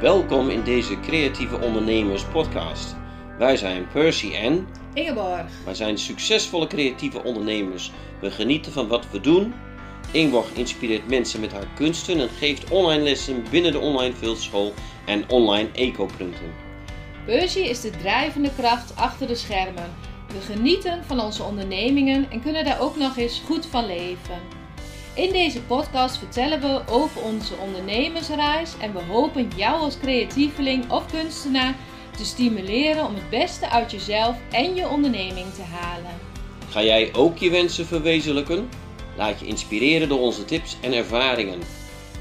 Welkom in deze Creatieve Ondernemers podcast. Wij zijn Percy en Ingeborg. wij zijn succesvolle creatieve ondernemers. We genieten van wat we doen. Ingeborg inspireert mensen met haar kunsten en geeft online lessen binnen de online fieldschool en online eco-punten. Percy is de drijvende kracht achter de schermen. We genieten van onze ondernemingen en kunnen daar ook nog eens goed van leven. In deze podcast vertellen we over onze ondernemersreis en we hopen jou als creatieveling of kunstenaar te stimuleren om het beste uit jezelf en je onderneming te halen. Ga jij ook je wensen verwezenlijken? Laat je inspireren door onze tips en ervaringen.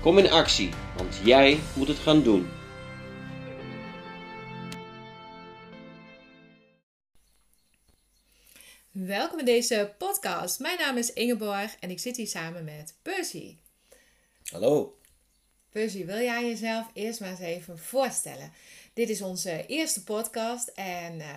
Kom in actie, want jij moet het gaan doen. Welkom in deze podcast. Mijn naam is Ingeborg en ik zit hier samen met Percy. Hallo. Percy, wil jij jezelf eerst maar eens even voorstellen? Dit is onze eerste podcast en eh,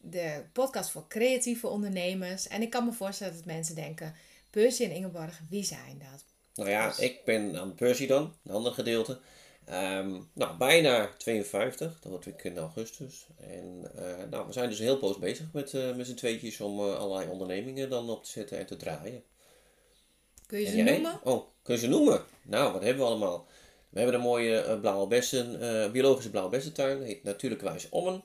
de podcast voor creatieve ondernemers. En ik kan me voorstellen dat mensen denken, Percy en Ingeborg, wie zijn dat? Nou ja, ik ben aan Percy dan, een ander gedeelte. Ehm, nou, bijna 52, dat word ik in augustus. En eh, nou, we zijn dus heel poos bezig met, eh, met z'n tweetjes om eh, allerlei ondernemingen dan op te zetten en te draaien. Kun je En ze jij? noemen? Oh, kun je ze noemen? Nou, wat hebben we allemaal? We hebben een mooie blauwe bessen, biologische blauwe bessentuin, heet Natuurlijkwijs Ommen.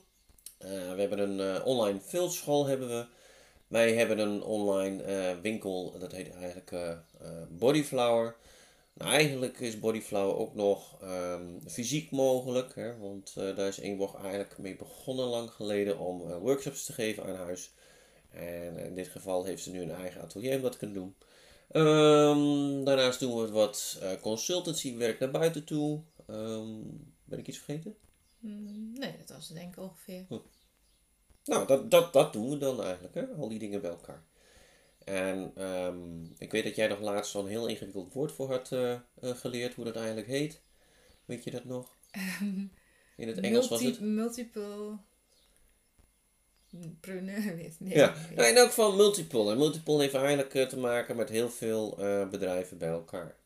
Eh, we hebben een online fildschool hebben we. Wij hebben een online winkel, dat heet eigenlijk Bodyflower. Nou, eigenlijk is Bodyflower ook nog ehm, fysiek mogelijk, hè, want eh, daar is Ingeborg eigenlijk mee begonnen lang geleden om eh, workshops te geven aan huis. En in dit geval heeft ze nu een eigen atelier om dat te kunnen doen. Ehm, daarnaast doen we wat eh consultancywerk naar buiten toe. Ehm, ben ik iets vergeten? Hmm, nee, dat was het denk ik ongeveer. Nou, dat, dat, dat doen we dan eigenlijk, hè? al die dingen bij elkaar. En ehm, ik weet dat jij nog laatst zo'n heel ingewikkeld woord voor had eh, eh, geleerd, hoe dat eigenlijk heet. Weet je dat nog? In het Engels was het. Multiple... Preneur, nee. Ja, nee. nou, in elk geval multiple. En multiple heeft eigenlijk eh, te maken met heel veel bedrijven bij elkaar.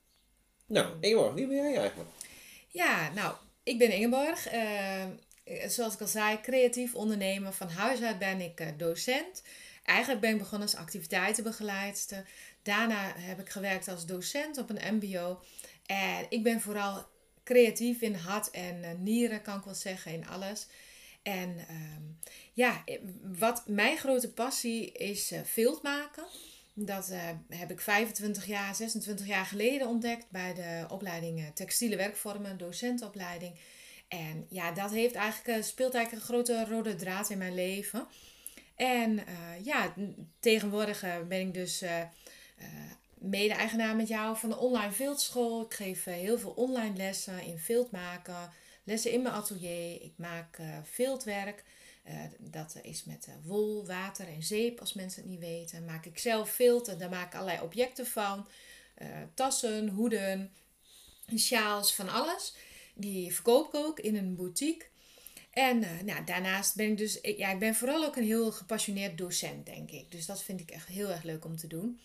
Nou, Ingeborg, wie ben jij eigenlijk? Ja, nou, ik ben Ingeborg. Eh, zoals ik al zei, creatief ondernemer. Van huis uit ben ik docent. Eigenlijk ben ik begonnen als activiteitenbegeleidster. Daarna heb ik gewerkt als docent op een mbo. En ik ben vooral creatief in hart en eh, nieren, kan ik wel zeggen, in alles. En ehm, ja, wat mijn grote passie is eh vilt maken. Dat eh, heb ik 25 jaar, 26 jaar geleden ontdekt bij de opleiding eh, Textiele Werkvormen, docentenopleiding. En ja, dat heeft eigenlijk, eh, speelt eigenlijk een grote rode draad in mijn leven. En eh, ja, tegenwoordig eh, ben ik dus eh, mede-eigenaar met jou van de online viltschool. Ik geef heel veel online lessen in viltmaken, lessen in mijn atelier. Ik maak viltwerk. Eh, dat is met wol, water en zeep, als mensen het niet weten. Maak ik zelf vilt en daar maak ik allerlei objecten van. Tassen, hoeden, sjaals, van alles. Die verkoop ik ook in een boutique. En eh, nou, daarnaast ben ik dus, ik, ja, ik ben vooral ook een heel gepassioneerd docent, denk ik. Dus dat vind ik echt heel erg leuk om te doen.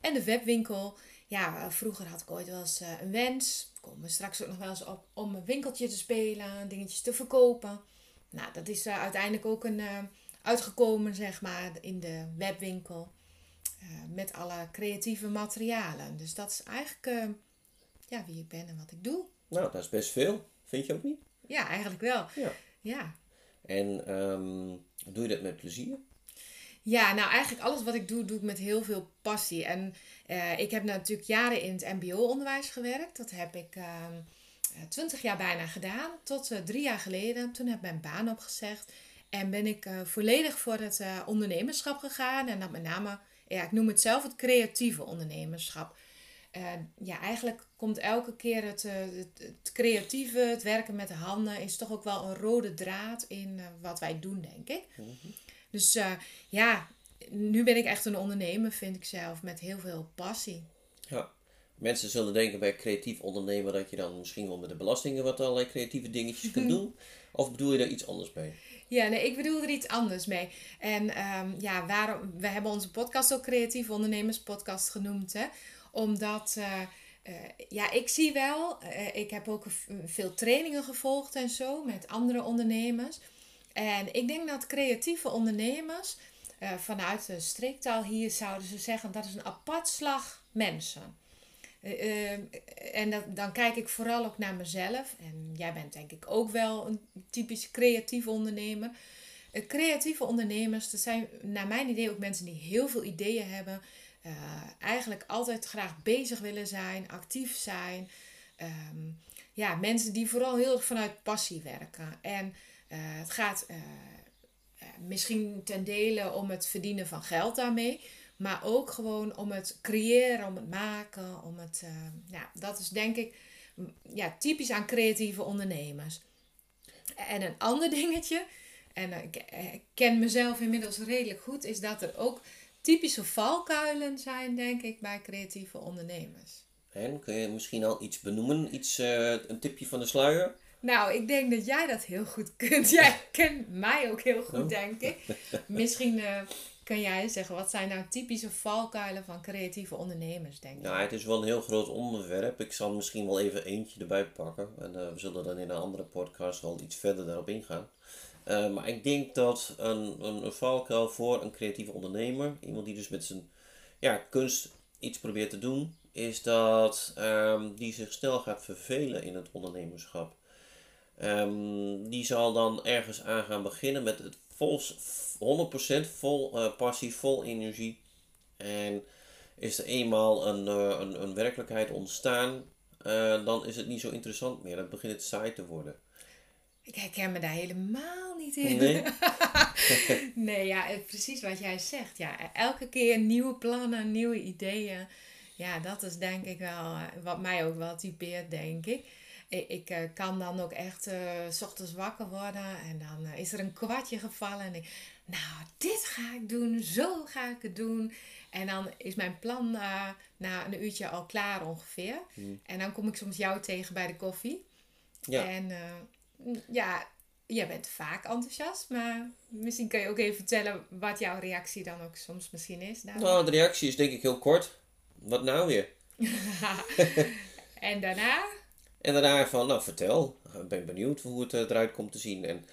En de webwinkel, ja, vroeger had ik ooit wel eens eh, een wens. Komen we straks ook nog wel eens op om een winkeltje te spelen, dingetjes te verkopen. Nou, dat is eh, uiteindelijk ook een, uitgekomen, zeg maar, in de webwinkel. met alle creatieve materialen. Dus dat is eigenlijk ja, wie ik ben en wat ik doe. Nou, dat is best veel. Vind je ook niet? Ja, eigenlijk wel. Ja. Ja. En ehm, doe je dat met plezier? Ja, nou eigenlijk alles wat ik doe, doe ik met heel veel passie. En eh, ik heb natuurlijk jaren in het mbo-onderwijs gewerkt. Dat heb ik ehm, eh, twintig jaar bijna gedaan. Tot eh, drie jaar geleden. Toen heb ik mijn baan opgezegd. En ben ik volledig voor het ondernemerschap gegaan. En dat met name, ja, ik noem het zelf het creatieve ondernemerschap. Eh, ja, eigenlijk komt elke keer het, eh, het, het creatieve, het werken met de handen, is toch ook wel een rode draad in eh, wat wij doen, denk ik. Dus eh, ja, nu ben ik echt een ondernemer, vind ik zelf, met heel veel passie. Ja. Mensen zullen denken bij creatief ondernemen dat je dan misschien wel met de belastingen wat allerlei creatieve dingetjes kunt doen. Of bedoel je daar iets anders mee? Ja, nee, ik bedoel er iets anders mee. En ehm, ja, waarom, we hebben onze podcast ook Creatieve Ondernemers Podcast genoemd. Hè? Omdat eh, eh, ja, ik zie wel, eh, ik heb ook veel trainingen gevolgd en zo met andere ondernemers. En ik denk dat creatieve ondernemers, vanuit de streektaal hier zouden ze zeggen, dat is een apart slag mensen. En dan kijk ik vooral ook naar mezelf. En jij bent denk ik ook wel een typisch creatief ondernemer. Creatieve ondernemers, dat zijn naar mijn idee ook mensen die heel veel ideeën hebben. eh, eigenlijk altijd graag bezig willen zijn, actief zijn. Ehm, ja, mensen die vooral heel erg vanuit passie werken. En eh, het gaat eh, misschien ten dele om het verdienen van geld daarmee. Maar ook gewoon om het creëren, om het maken. Om het, ja, dat is denk ik ja, typisch aan creatieve ondernemers. En een ander dingetje, en eh, ik eh, ken mezelf inmiddels redelijk goed, is dat er ook typische valkuilen zijn, denk ik, bij creatieve ondernemers. En kun je misschien al iets benoemen? Iets, eh, een tipje van de sluier? Nou, ik denk dat jij dat heel goed kunt. Jij kent mij ook heel goed, Oh. denk ik. Misschien kan jij zeggen, wat zijn nou typische valkuilen van creatieve ondernemers, denk ik? Ja, het is wel een heel groot onderwerp. Ik zal misschien wel even eentje erbij pakken. En we zullen dan in een andere podcast wel iets verder daarop ingaan. Eh, maar ik denk dat een, een, valkuil voor een creatieve ondernemer, iemand die dus met zijn ja, kunst iets probeert te doen, is dat ehm, die zich snel gaat vervelen in het ondernemerschap. Ehm, die zal dan ergens aan gaan beginnen met het vol, 100% vol eh, passie, vol energie. En is er eenmaal een, eh, een, een werkelijkheid ontstaan, dan is het niet zo interessant meer. Dan begint het saai te worden. Ik herken me daar helemaal niet in. Nee? Nee, ja, eh, precies wat jij zegt. Ja, elke keer nieuwe plannen, nieuwe ideeën. Ja, dat is denk ik wel eh, wat mij ook wel typeert, denk ik. Ik, ik eh, kan dan ook echt s ochtends wakker worden en dan is er een kwartje gevallen. En ik, nou, dit ga ik doen, zo ga ik het doen. En dan is mijn plan na een uurtje al klaar ongeveer. En dan kom ik soms jou tegen bij de koffie. Ja. En ja, jij bent vaak enthousiast, maar misschien kan je ook even vertellen wat jouw reactie dan ook soms misschien is. Nou, de reactie is denk ik heel kort. Wat nou weer? en daarna, En daarna van, nou vertel. Ik ben benieuwd hoe het eh, eruit komt te zien. En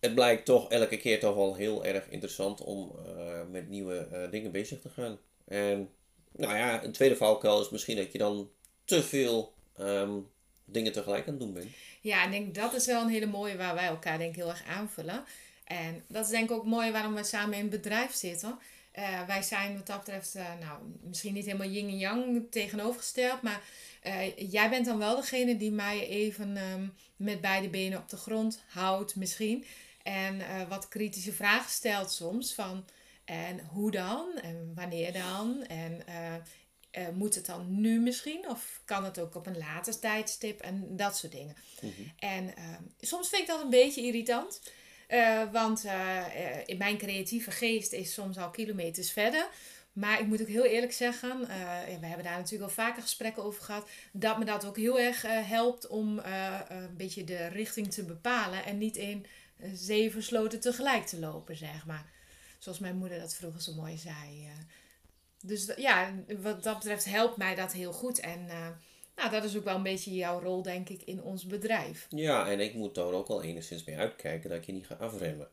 het blijkt toch elke keer toch wel heel erg interessant om eh, met nieuwe eh, dingen bezig te gaan. En nou ja, een tweede valkuil is misschien dat je dan te veel ehm, dingen tegelijk aan het doen bent. Ja, ik denk dat is wel een hele mooie waar wij elkaar denk ik heel erg aanvullen. En dat is denk ik ook mooi waarom we samen in bedrijf zitten. Eh, wij zijn wat dat betreft, eh, nou, misschien niet helemaal yin en yang tegenovergesteld, maar eh, jij bent dan wel degene die mij even ehm, met beide benen op de grond houdt, misschien. En wat kritische vragen stelt soms van, en hoe dan? En wanneer dan? En eh, moet het dan nu misschien? Of kan het ook op een later tijdstip? En dat soort dingen. En eh, soms vind ik dat een beetje irritant. Eh, want in mijn creatieve geest is soms al kilometers verder. Maar ik moet ook heel eerlijk zeggen, en we hebben daar natuurlijk al vaker gesprekken over gehad, dat me dat ook heel erg helpt om een beetje de richting te bepalen en niet in zeven sloten tegelijk te lopen, zeg maar. Zoals mijn moeder dat vroeger zo mooi zei. Dus ja, wat dat betreft helpt mij dat heel goed. En eh, nou, dat is ook wel een beetje jouw rol, denk ik, in ons bedrijf. Ja, en ik moet daar ook wel enigszins mee uitkijken dat ik je niet ga afremmen.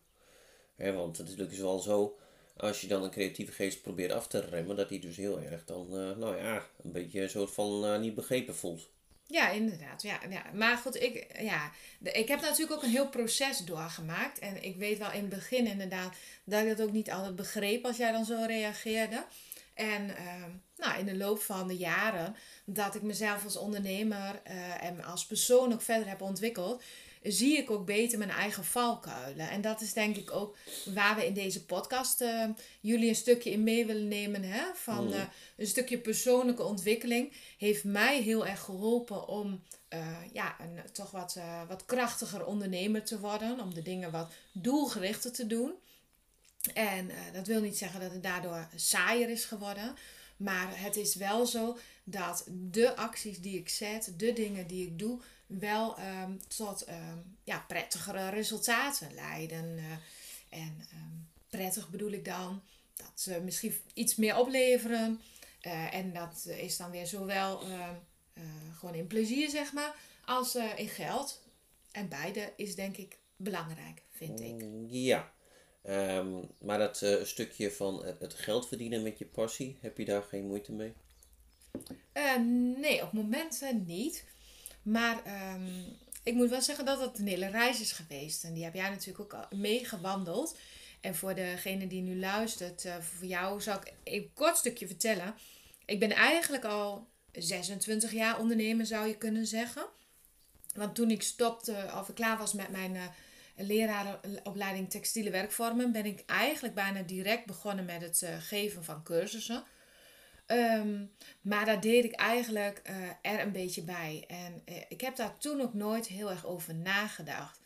Hè, want het is natuurlijk wel zo, als je dan een creatieve geest probeert af te remmen, dat die dus heel erg dan, eh, nou ja, een beetje een soort van eh, niet begrepen voelt. Ja, inderdaad. Ja, ja. Maar goed, ik, ja, ik heb natuurlijk ook een heel proces doorgemaakt. En ik weet wel in het begin inderdaad dat ik dat ook niet altijd begreep als jij dan zo reageerde. En ehm, nou, in de loop van de jaren dat ik mezelf als ondernemer eh, en als persoon ook verder heb ontwikkeld, zie ik ook beter mijn eigen valkuilen. En dat is denk ik ook waar we in deze podcast eh, jullie een stukje in mee willen nemen. Hè? Van eh, een stukje persoonlijke ontwikkeling heeft mij heel erg geholpen om eh, ja, een toch wat, wat krachtiger ondernemer te worden. Om de dingen wat doelgerichter te doen. En eh, dat wil niet zeggen dat het daardoor saaier is geworden. Maar het is wel zo dat de acties die ik zet, de dingen die ik doe, wel ehm, tot ehm, ja, prettigere resultaten leiden. Eh, en ehm, prettig bedoel ik dan dat ze misschien iets meer opleveren. Eh, en dat is dan weer zowel gewoon in plezier, zeg maar, als in geld. En beide is denk ik belangrijk, vind ik. Mm, ja. Ehm, maar dat uh, stukje van het, geld verdienen met je passie, heb je daar geen moeite mee? Uh, nee, op momenten niet. Maar um, ik moet wel zeggen dat het een hele reis is geweest. En die heb jij natuurlijk ook meegewandeld. En voor degene die nu luistert, uh, voor jou zal ik een kort stukje vertellen. Ik ben eigenlijk al 26 jaar ondernemer, zou je kunnen zeggen. Want toen ik stopte, of ik klaar was met mijn leraaropleiding textiele werkvormen, ben ik eigenlijk bijna direct begonnen met het uh, geven van cursussen. Um, maar daar deed ik eigenlijk uh, er een beetje bij. En uh, ik heb daar toen ook nooit heel erg over nagedacht.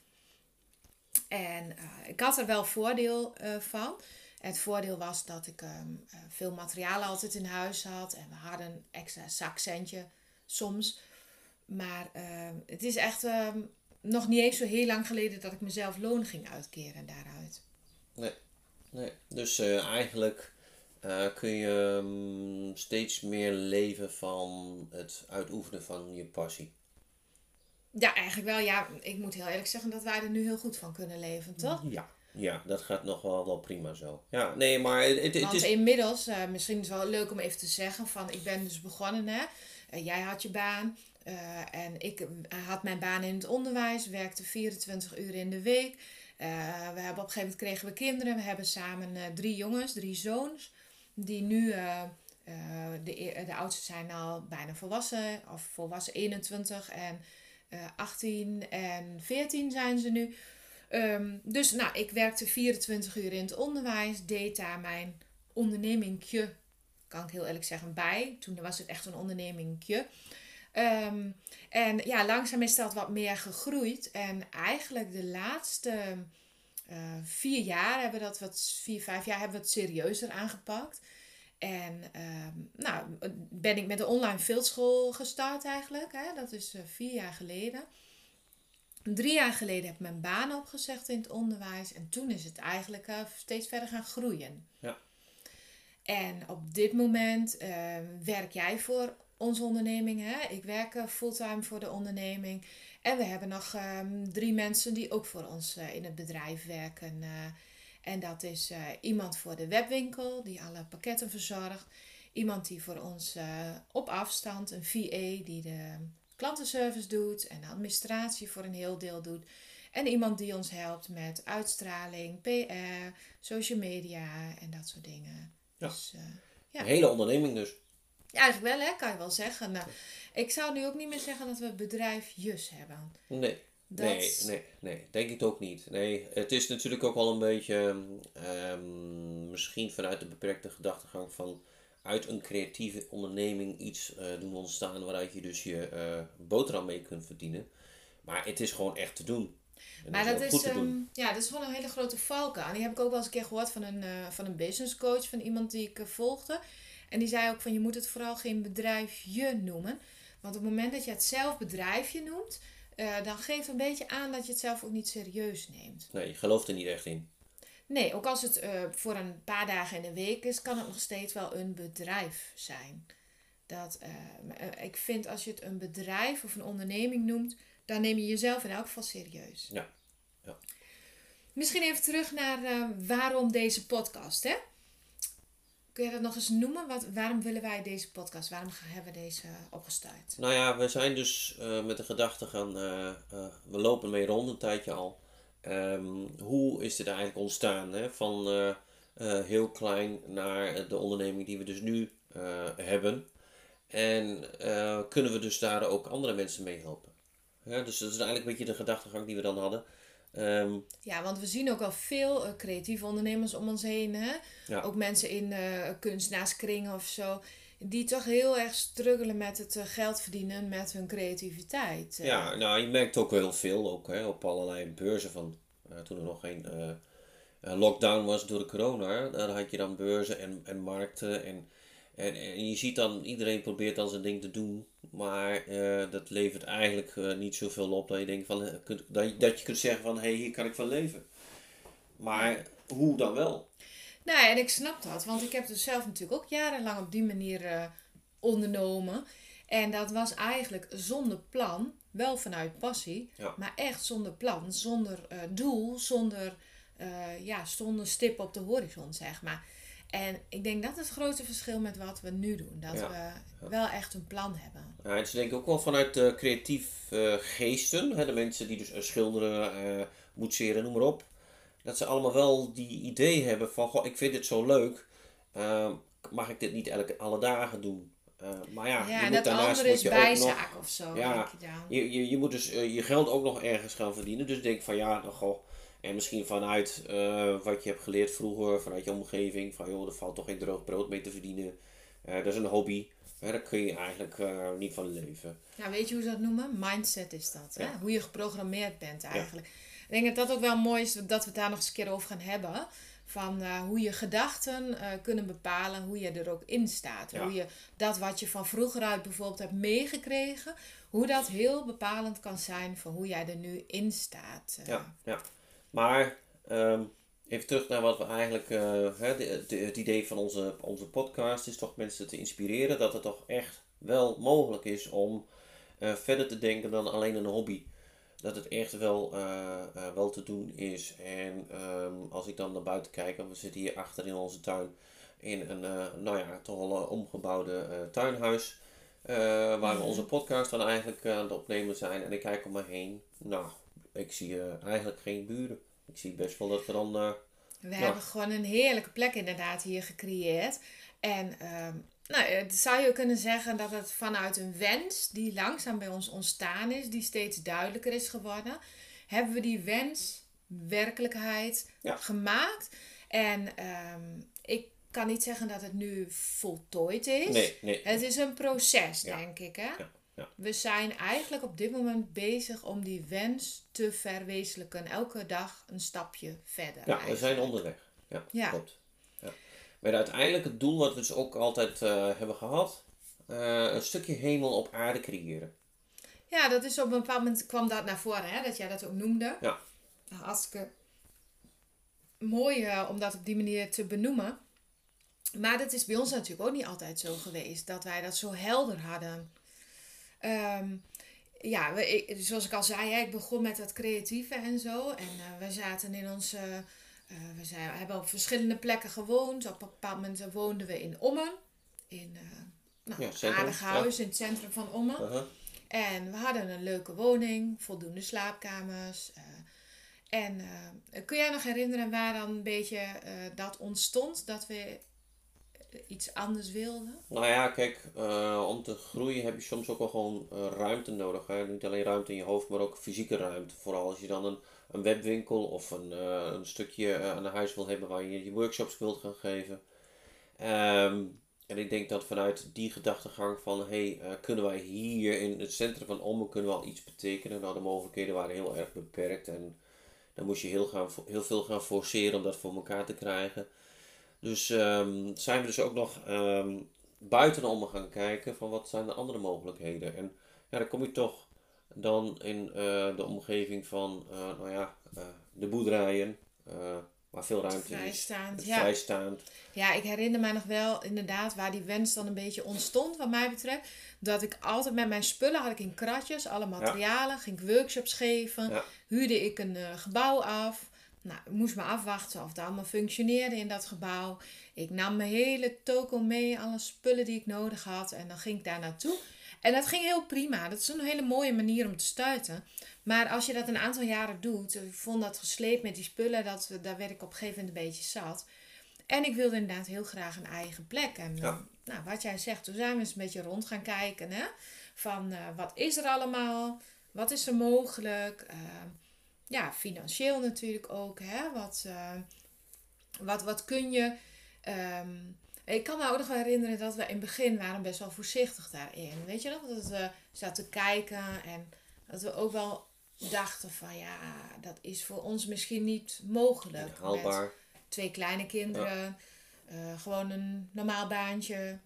En ik had er wel voordeel van. Het voordeel was dat ik um, veel materiaal altijd in huis had. En we hadden een extra zakcentje soms. Maar ehm, het is echt nog niet eens zo heel lang geleden dat ik mezelf loon ging uitkeren daaruit. Nee, nee. dus eigenlijk uh, kun je um, steeds meer leven van het uitoefenen van je passie? Ja, eigenlijk wel. Ja, ik moet heel eerlijk zeggen dat wij er nu heel goed van kunnen leven, toch? Ja, ja dat gaat nog wel, wel prima zo. Ja, nee, maar het, het Want is... inmiddels, uh, misschien is het wel leuk om even te zeggen van ik ben dus begonnen hè. Uh, jij had je baan en ik had mijn baan in het onderwijs, werkte 24 uur in de week. we hebben op een gegeven moment kregen we kinderen. We hebben samen drie jongens, drie zoons die nu, de, e-, de oudste zijn al bijna volwassen, of volwassen 21 en uh, eh, 18 en 14 zijn ze nu. Um, dus nou, ik werkte 24 uur in het onderwijs, deed daar mijn ondernemingje, kan ik heel eerlijk zeggen, bij. Toen was het echt een ondernemingje. Um, en ja, langzaam is dat wat meer gegroeid. En eigenlijk de laatste uh, vier jaar hebben we dat wat, vier, vijf jaar hebben we het serieuzer aangepakt. En um, nou, ben ik met de online fieldschool gestart eigenlijk. Hè? Dat is uh, vier jaar geleden. Drie jaar geleden heb ik mijn baan opgezegd in het onderwijs. En toen is het eigenlijk uh, steeds verder gaan groeien. Ja. En op dit moment werk jij voor onze onderneming. Hè? Ik werk fulltime voor de onderneming. En we hebben nog um, drie mensen die ook voor ons uh, in het bedrijf werken. Uh, en dat is uh, iemand voor de webwinkel die alle pakketten verzorgt. Iemand die voor ons op afstand, een VA die de klantenservice doet en de administratie voor een heel deel doet. En iemand die ons helpt met uitstraling, PR, social media en dat soort dingen. Ja. Dus, ja. Een hele onderneming dus. Ja, eigenlijk wel, hè, kan je wel zeggen. Nou, ik zou nu ook niet meer zeggen dat we bedrijfjes hebben. Nee. Nee, nee, nee, denk ik ook niet. Nee, het is natuurlijk ook wel een beetje, um, misschien vanuit de beperkte gedachtegang van uit een creatieve onderneming iets uh, doen ontstaan waaruit je dus je uh, boterham mee kunt verdienen. Maar het is gewoon echt te doen. En maar dat, is, um, ja, dat is gewoon een hele grote valkuil. En die heb ik ook wel eens een keer gehoord van een, uh, van een business coach, van iemand die ik volgde. En die zei ook van je moet het vooral geen bedrijfje noemen. Want op het moment dat je het zelf bedrijfje noemt, uh, dan geeft een beetje aan dat je het zelf ook niet serieus neemt. Nee, je gelooft er niet echt in. Nee, ook als het uh, voor een paar dagen in de week is, kan het nog steeds wel een bedrijf zijn. Dat, uh, ik vind als je het een bedrijf of een onderneming noemt, dan neem je jezelf in elk geval serieus. Ja. ja. Misschien even terug naar waarom deze podcast, hè? Kun je dat nog eens noemen? Wat, waarom willen wij deze podcast? Waarom hebben we deze opgestart? Nou ja, we zijn dus uh, met de gedachte gaan, uh, uh, we lopen mee rond een tijdje al. Um, hoe is dit eigenlijk ontstaan? Hè? Van heel klein naar de onderneming die we dus nu hebben. En kunnen we dus daar ook andere mensen mee helpen? Ja, dus dat is eigenlijk een beetje de gedachtegang die we dan hadden. Um, ja, want we zien ook al veel uh, creatieve ondernemers om ons heen. Hè? Ja. Ook mensen in uh, kunstenaarskringen of zo. Die toch heel erg struggelen met het uh, geld verdienen met hun creativiteit. Ja, nou je merkt ook heel veel ook, hè, op allerlei beurzen van toen er nog geen lockdown was door de corona. Daar had je dan beurzen en, en markten en en, en, je ziet dan, iedereen probeert dan zijn ding te doen, maar uh, dat levert eigenlijk uh, niet zoveel op dat je denkt van, uh, dat, dat je kunt zeggen van, hé, hey, hier kan ik van leven. Maar hoe dan wel? Nou en ik snap dat, want ik heb het zelf natuurlijk ook jarenlang op die manier ondernomen. En dat was eigenlijk zonder plan, wel vanuit passie, Ja. maar echt zonder plan, zonder eh, doel, zonder, eh, ja, zonder stip op de horizon, zeg maar. En ik denk dat is het grote verschil met wat we nu doen. Dat Ja. we wel echt een plan hebben. Ja, en ze denken ook wel vanuit de creatief eh, geesten, hè, de mensen die dus eh, schilderen, eh boetseren, noem maar op. Dat ze allemaal wel die idee hebben van, goh, ik vind dit zo leuk, eh, mag ik dit niet elke, alle dagen doen? Maar ja, Ja, je moet dat daarnaast andere moet is je ook nog, bijzaak of zo. Ja, denk je dan. je, je, je moet dus je geld ook nog ergens gaan verdienen. Dus denk van ja, nou, goh, en misschien vanuit eh, wat je hebt geleerd vroeger, vanuit je omgeving, van joh, er valt toch geen droog brood mee te verdienen. Eh, dat is een hobby. Hè, daar kun je eigenlijk niet van leven. Ja, weet je hoe ze dat noemen? Mindset is dat. Hè? Hoe je geprogrammeerd bent eigenlijk. Ik denk dat dat ook wel mooi is dat we het daar nog eens een keer over gaan hebben. Van hoe je gedachten kunnen bepalen hoe je er ook in staat. Ja. Hoe je dat wat je van vroeger uit bijvoorbeeld hebt meegekregen, hoe dat heel bepalend kan zijn voor hoe jij er nu in staat. Ja, ja. Maar ehm, even terug naar wat we eigenlijk, eh, hè, de, de- het idee van onze, onze podcast is toch mensen te inspireren dat het toch echt wel mogelijk is om eh, verder te denken dan alleen een hobby. Dat het echt wel, eh, wel te doen is. En ehm, als ik dan naar buiten kijk, en we zitten hier achter in onze tuin in een, nou ja, toch eh, omgebouwde tuinhuis. waar we onze podcast dan eigenlijk aan het opnemen zijn. En ik kijk om me heen. Nou, ik zie eh, eigenlijk geen buren. Ik zie best wel dat er dan. eh, We hebben gewoon een heerlijke plek inderdaad hier gecreëerd. En ehm, nou, het zou je kunnen zeggen dat het vanuit een wens die langzaam bij ons ontstaan is, die steeds duidelijker is geworden, hebben we die wens werkelijkheid Ja. gemaakt. En ehm, ik kan niet zeggen dat het nu voltooid is. nee, nee. Het is een proces, Ja. denk ik. Hè? Ja, ja. We zijn eigenlijk op dit moment bezig om die wens te verwezenlijken. Elke dag een stapje verder. Ja, we zijn onderweg. Ja, Ja. klopt. Ja. Maar uiteindelijk het doel wat we dus ook altijd eh, hebben gehad, eh, een stukje hemel op aarde creëren. Ja, dat is op een bepaald moment kwam dat naar voren, hè, dat jij dat ook noemde. Ja. Nou, Hartstikke mooi eh, om dat op die manier te benoemen. Maar dat is bij ons natuurlijk ook niet altijd zo geweest, dat wij dat zo helder hadden. Ehm, ja, we, ik- zoals ik al zei, ik begon met dat creatieve en zo. En eh, we zaten in onze. eh, we zijn, hebben op verschillende plekken gewoond. Op een bepaald moment woonden we in Ommen. In uh, nou, Ja, een aardig huis in het centrum van Ommen. Uh-huh. En we hadden een leuke woning, voldoende slaapkamers. eh, en eh, kun jij nog herinneren waar dan een beetje eh, dat ontstond? Dat we eh, iets anders wilden? Nou ja, kijk, eh, om te groeien heb je soms ook wel gewoon eh, ruimte nodig. Hè? Niet alleen ruimte in je hoofd, maar ook fysieke ruimte. Vooral als je dan een, een webwinkel of een, eh, een stukje eh, aan huis wil hebben waar je je workshops wilt gaan geven. Ehm, en ik denk dat vanuit die gedachtegang van, hey, eh, kunnen wij hier in het centrum van Ommen kunnen we al iets betekenen? Nou, de mogelijkheden waren heel erg beperkt en dan moest je heel, gaan, heel veel gaan forceren om dat voor elkaar te krijgen. Dus ehm, zijn we dus ook nog ehm, buitenom gaan kijken van wat zijn de andere mogelijkheden. En ja, dan kom je toch dan in eh, de omgeving van, eh, nou ja, eh, de boerderijen, waar veel ruimte is. Vrijstaand, Het ja. vrijstaand. Ja, ik herinner mij nog wel inderdaad waar die wens dan een beetje ontstond, wat mij betreft. Dat ik altijd met mijn spullen had ik in kratjes, alle materialen, ging ik workshops geven, Ja. huurde ik een gebouw af. Nou, ik moest maar afwachten of het allemaal functioneerde in dat gebouw. Ik nam mijn hele toko mee, alle spullen die ik nodig had. En dan ging ik daar naartoe. En dat ging heel prima. Dat is een hele mooie manier om te stuiten. Maar als je dat een aantal jaren doet, ik vond dat gesleept met die spullen, dat, daar werd ik op een gegeven moment een beetje zat. En ik wilde inderdaad heel graag een eigen plek. En Ja. eh, nou, wat jij zegt, toen zijn we eens een beetje rond gaan kijken. Hè? Van eh, wat is er allemaal? Wat is er mogelijk? Eh, ja, financieel natuurlijk ook. Hè? Wat, eh, wat, wat kun je? Ehm, ik kan me ook nog wel herinneren dat we in het begin waren best wel voorzichtig daarin. Weet je nog? Dat we zaten te kijken en dat we ook wel dachten van ja, dat is voor ons misschien niet mogelijk. Met Haalbaar. twee kleine kinderen, eh, gewoon een normaal baantje.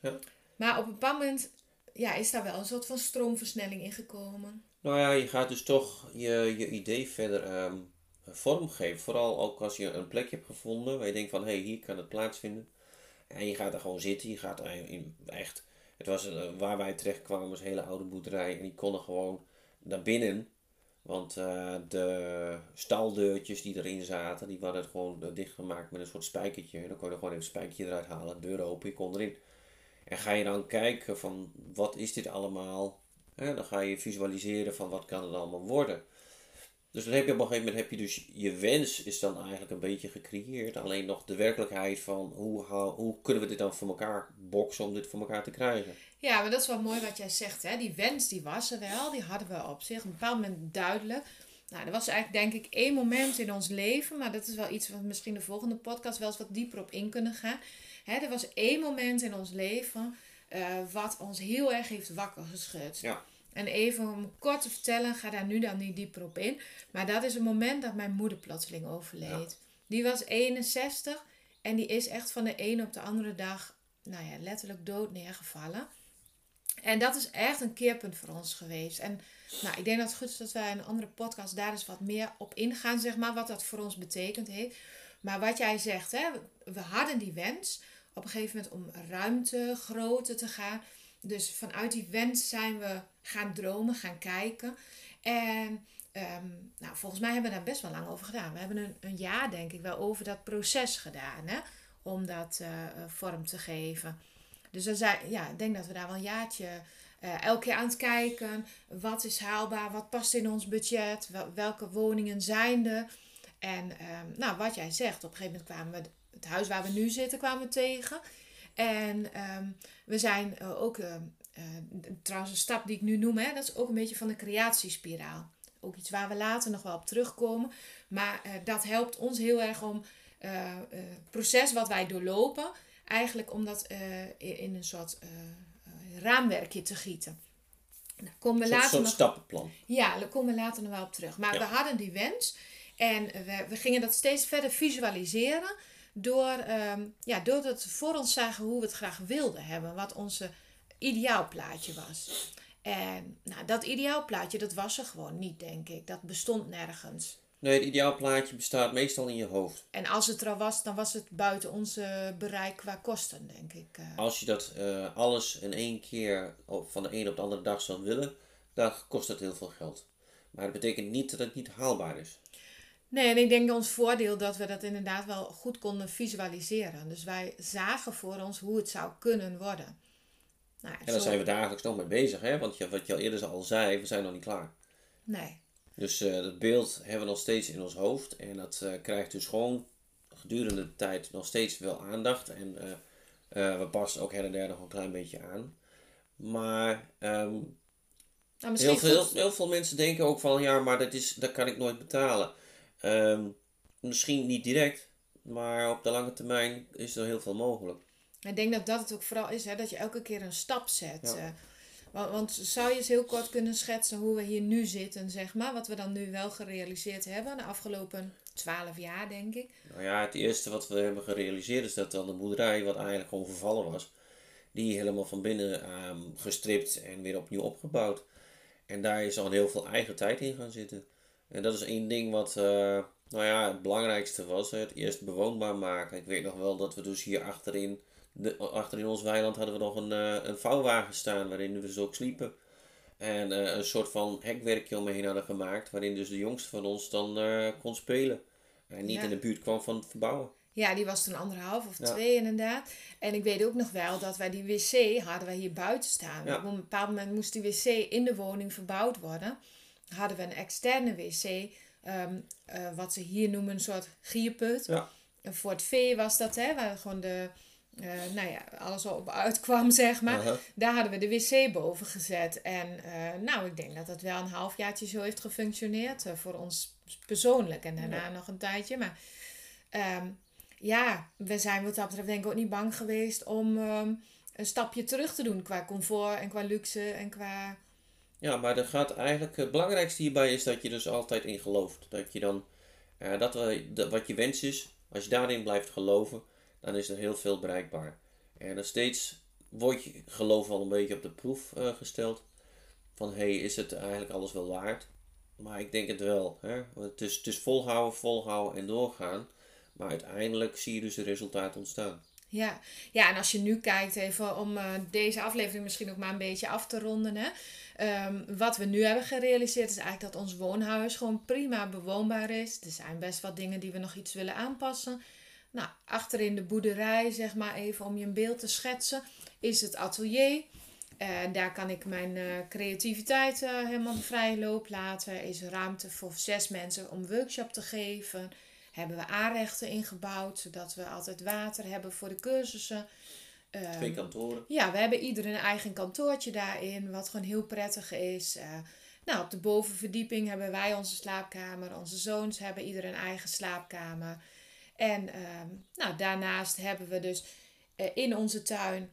Ja. Maar op een bepaald moment ja, is daar wel een soort van stroomversnelling in gekomen. Nou ja, je gaat dus toch je, je idee verder ehm, vormgeven. Vooral ook als je een plekje hebt gevonden waar je denkt van hé, hey, hier kan het plaatsvinden. En je gaat er gewoon zitten, je gaat in, echt Het was uh, waar wij terecht kwamen, was een hele oude boerderij. En die konden gewoon naar binnen. Want uh, de staldeurtjes die erin zaten, die waren gewoon dichtgemaakt met een soort spijkertje. En dan kon je gewoon even een spijkertje eruit halen, deur open, je kon erin. En ga je dan kijken van wat is dit allemaal? Dan ga je visualiseren van wat kan het allemaal worden. Dus dan heb je op een gegeven moment heb je dus je wens is dan eigenlijk een beetje gecreëerd. Alleen nog de werkelijkheid van hoe, hoe kunnen we dit dan voor elkaar boksen om dit voor elkaar te krijgen. Ja, maar dat is wel mooi wat jij zegt. Hè? Die wens die was er wel, die hadden we op zich op een bepaald moment duidelijk. Nou, er was eigenlijk denk ik één moment in ons leven, maar dat is wel iets wat misschien de volgende podcast wel eens wat dieper op in kunnen gaan. Hè, er was één moment in ons leven uh, wat ons heel erg heeft wakker geschud. Ja. En even om kort te vertellen, ga daar nu dan niet dieper op in. Maar dat is het moment dat mijn moeder plotseling overleed. Die was 61 en die is echt van de ene op de andere dag, nou ja, letterlijk dood neergevallen. En dat is echt een keerpunt voor ons geweest. En nou, ik denk dat het goed is dat wij in een andere podcast daar eens wat meer op ingaan, zeg maar, wat dat voor ons betekend heeft. Maar wat jij zegt, hè, we hadden die wens op een gegeven moment om ruimte, grootte te gaan. Dus vanuit die wens zijn we gaan dromen, gaan kijken. En ehm, nou, volgens mij hebben we daar best wel lang over gedaan. We hebben een, een jaar, denk ik, wel over dat proces gedaan. Hè? Om dat uh, vorm te geven. Dus dan zei, ja, ik denk dat we daar wel een jaartje uh, elke keer aan het kijken. Wat is haalbaar? Wat past in ons budget? welke woningen zijn er? En um, nou, wat jij zegt, op een gegeven moment kwamen we het huis waar we nu zitten kwamen we tegen. En um, we zijn uh, ook, uh, uh, trouwens een stap die ik nu noem, hè, dat is ook een beetje van de creatiespiraal. Ook iets waar we later nog wel op terugkomen. Maar dat helpt ons heel erg om het proces wat wij doorlopen, eigenlijk om dat in een soort raamwerkje te gieten. Nou, komen we later soort nog, stappenplan. Ja, daar komen we later nog wel op terug. Maar we hadden die wens en we, we gingen dat steeds verder visualiseren door, um, ja, doordat we voor ons zagen hoe we het graag wilden hebben. Wat onze ideaalplaatje was. En nou, dat ideaalplaatje, dat was er gewoon niet, denk ik. Dat bestond nergens. Nee, het ideaalplaatje bestaat meestal in je hoofd. En als het er al was, dan was het buiten onze bereik qua kosten, denk ik. Eh. Als je dat uh, alles in één keer op, van de een op de andere dag zou willen, dan kost het heel veel geld. Maar dat betekent niet dat het niet haalbaar is. Nee, en ik denk ons voordeel dat we dat inderdaad wel goed konden visualiseren. Dus wij zagen voor ons hoe het zou kunnen worden. Nou, en daar zijn we dagelijks nog mee bezig, hè? Want wat je al eerder al zei, we zijn nog niet klaar. Nee. Dus uh, dat beeld hebben we nog steeds in ons hoofd. En dat uh, krijgt dus gewoon gedurende de tijd nog steeds wel aandacht. En uh, we passen ook her en der nog een klein beetje aan. Maar um, nou, heel, veel, heel veel mensen denken ook van, ja, maar dat, is, dat kan ik nooit betalen. Um, misschien niet direct, maar op de lange termijn is er heel veel mogelijk. Ik denk dat dat het ook vooral is, hè, dat je elke keer een stap zet. Ja. Uh, want, want, zou je eens heel kort kunnen schetsen hoe we hier nu zitten, zeg maar? Wat we dan nu wel gerealiseerd hebben de afgelopen twaalf jaar, denk ik. Nou ja, het eerste wat we hebben gerealiseerd is dat dan de boerderij, wat eigenlijk gewoon vervallen was, die helemaal van binnen um, gestript en weer opnieuw opgebouwd. En daar is al heel veel eigen tijd in gaan zitten. En dat is één ding wat, uh, nou ja, het belangrijkste was. Het eerst bewoonbaar maken. Ik weet nog wel dat we dus hier achterin, de, achterin ons weiland hadden we nog een, uh, een vouwwagen staan waarin we dus ook sliepen. En uh, een soort van hekwerkje omheen hadden gemaakt waarin dus de jongste van ons dan kon spelen. En niet in de buurt kwam van het verbouwen. Ja, die was toen anderhalf of twee inderdaad. En ik weet ook nog wel dat wij die wc hadden wij hier buiten staan. Ja. Op een bepaald moment moest die wc in de woning verbouwd worden hadden we een externe wc, um, uh, wat ze hier noemen een soort gierput. Ja. Voor het vee was dat, hè, waar gewoon de, uh, nou ja, alles op uitkwam, zeg maar. Uh -huh. Daar hadden we de wc boven gezet. En uh, nou, ik denk dat dat wel een halfjaartje zo heeft gefunctioneerd voor ons persoonlijk. En daarna ja. nog een tijdje. Maar um, ja, we zijn wat dat betreft denk ik ook niet bang geweest om um, een stapje terug te doen qua comfort en qua luxe en qua ja, maar er gaat eigenlijk, het belangrijkste hierbij is dat je dus altijd in gelooft. Dat je dan, uh, dat, dat wat je wens is, als je daarin blijft geloven, dan is er heel veel bereikbaar. En dan steeds wordt je geloof wel een beetje op de proef gesteld. Van hé, hey, is het eigenlijk alles wel waard? Maar ik denk het wel. Hè? Het, is, het is volhouden, volhouden en doorgaan. Maar uiteindelijk zie je dus het resultaat ontstaan. Ja. ja, en als je nu kijkt, even om uh, deze aflevering misschien ook maar een beetje af te ronden. Hè? Um, wat we nu hebben gerealiseerd is eigenlijk dat ons woonhuis gewoon prima bewoonbaar is. Er zijn best wat dingen die we nog iets willen aanpassen. Nou, achterin de boerderij, zeg maar even om je een beeld te schetsen, is het atelier. Daar kan ik mijn uh, creativiteit uh, helemaal vrij loop laten. Er is ruimte voor zes mensen om workshop te geven. Hebben we aanrechten ingebouwd, zodat we altijd water hebben voor de cursussen. Twee kantoren. Ja, we hebben ieder een eigen kantoortje daarin, wat gewoon heel prettig is. nou, op de bovenverdieping hebben wij onze slaapkamer. Onze zoons hebben ieder een eigen slaapkamer. En ehm, nou, daarnaast hebben we dus in onze tuin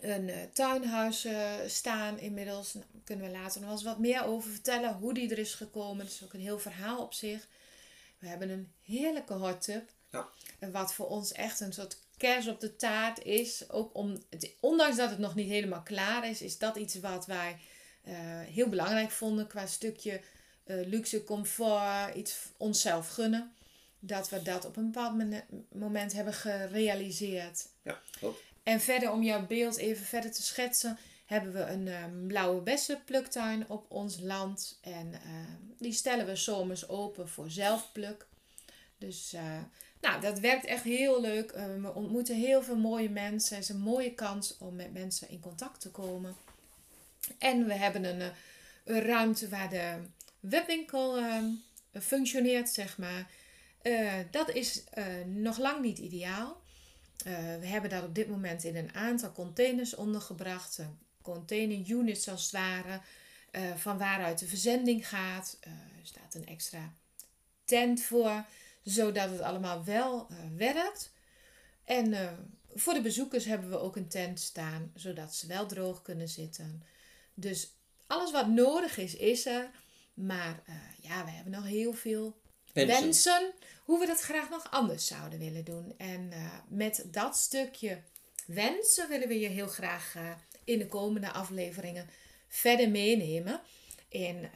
een uh, tuinhuis staan inmiddels. Daar nou, kunnen we later nog eens wat meer over vertellen. Hoe die er is gekomen. Dat is ook een heel verhaal op zich. We hebben een heerlijke hot tub. Ja. Wat voor ons echt een soort kers op de taart is. Ook om, ondanks dat het nog niet helemaal klaar is, is dat iets wat wij uh, heel belangrijk vonden qua stukje luxe comfort. Iets onszelf gunnen. Dat we dat op een bepaald moment hebben gerealiseerd. Ja, klopt. En verder, om jouw beeld even verder te schetsen, hebben we een um, blauwe bessenpluktuin op ons land. En uh, die stellen we zomers open voor zelfpluk. Dus uh, nou, dat werkt echt heel leuk. Uh, we ontmoeten heel veel mooie mensen. Het is een mooie kans om met mensen in contact te komen. En we hebben een, een ruimte waar de webwinkel functioneert, zeg maar. dat is nog lang niet ideaal. We hebben dat op dit moment in een aantal containers ondergebracht. Container units als het ware. Uh, van waaruit de verzending gaat. Uh, er staat een extra tent voor. Zodat het allemaal wel werkt. En voor de bezoekers hebben we ook een tent staan. Zodat ze wel droog kunnen zitten. Dus alles wat nodig is, is er. Maar ja, we hebben nog heel veel wensen. hoe we dat graag nog anders zouden willen doen. En met dat stukje wensen willen we je heel graag in de komende afleveringen verder meenemen. In uh,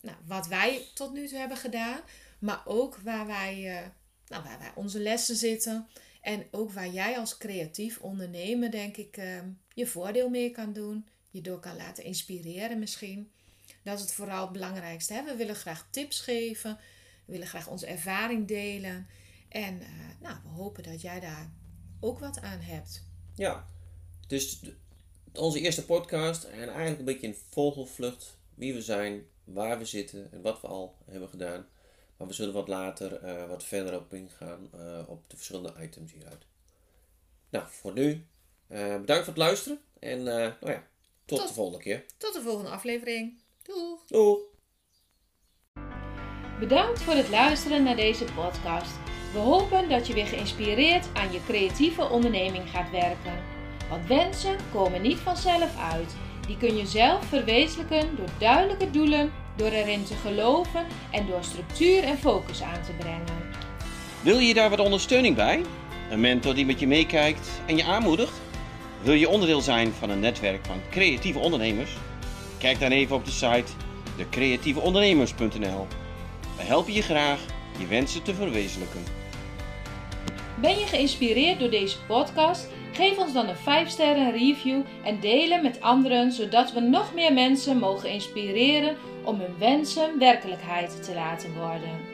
nou, wat wij tot nu toe hebben gedaan. Maar ook waar wij, uh, nou, waar wij onze lessen zitten. En ook waar jij als creatief ondernemer, denk ik, ehm, je voordeel mee kan doen. Je door kan laten inspireren misschien. Dat is het vooral het belangrijkste. Hè? We willen graag tips geven. We willen graag onze ervaring delen. En uh, nou, we hopen dat jij daar ook wat aan hebt. Ja, dus onze eerste podcast en eigenlijk een beetje in vogelvlucht wie we zijn, waar we zitten en wat we al hebben gedaan. Maar we zullen wat later uh, wat verder op ingaan uh, op de verschillende items hieruit. Nou, voor nu bedankt voor het luisteren en nou ja, tot, tot de volgende keer. Tot de volgende aflevering. Doeg! Doeg! Bedankt voor het luisteren naar deze podcast. We hopen dat je weer geïnspireerd aan je creatieve onderneming gaat werken. Want wensen komen niet vanzelf uit. Die kun je zelf verwezenlijken door duidelijke doelen, door erin te geloven en door structuur en focus aan te brengen. Wil je daar wat ondersteuning bij? Een mentor die met je meekijkt en je aanmoedigt? Wil je onderdeel zijn van een netwerk van creatieve ondernemers? Kijk dan even op de site decreatieveondernemers.nl. We helpen je graag je wensen te verwezenlijken. Ben je geïnspireerd door deze podcast? Geef ons dan een 5 sterren review en delen met anderen, zodat we nog meer mensen mogen inspireren om hun wensen werkelijkheid te laten worden.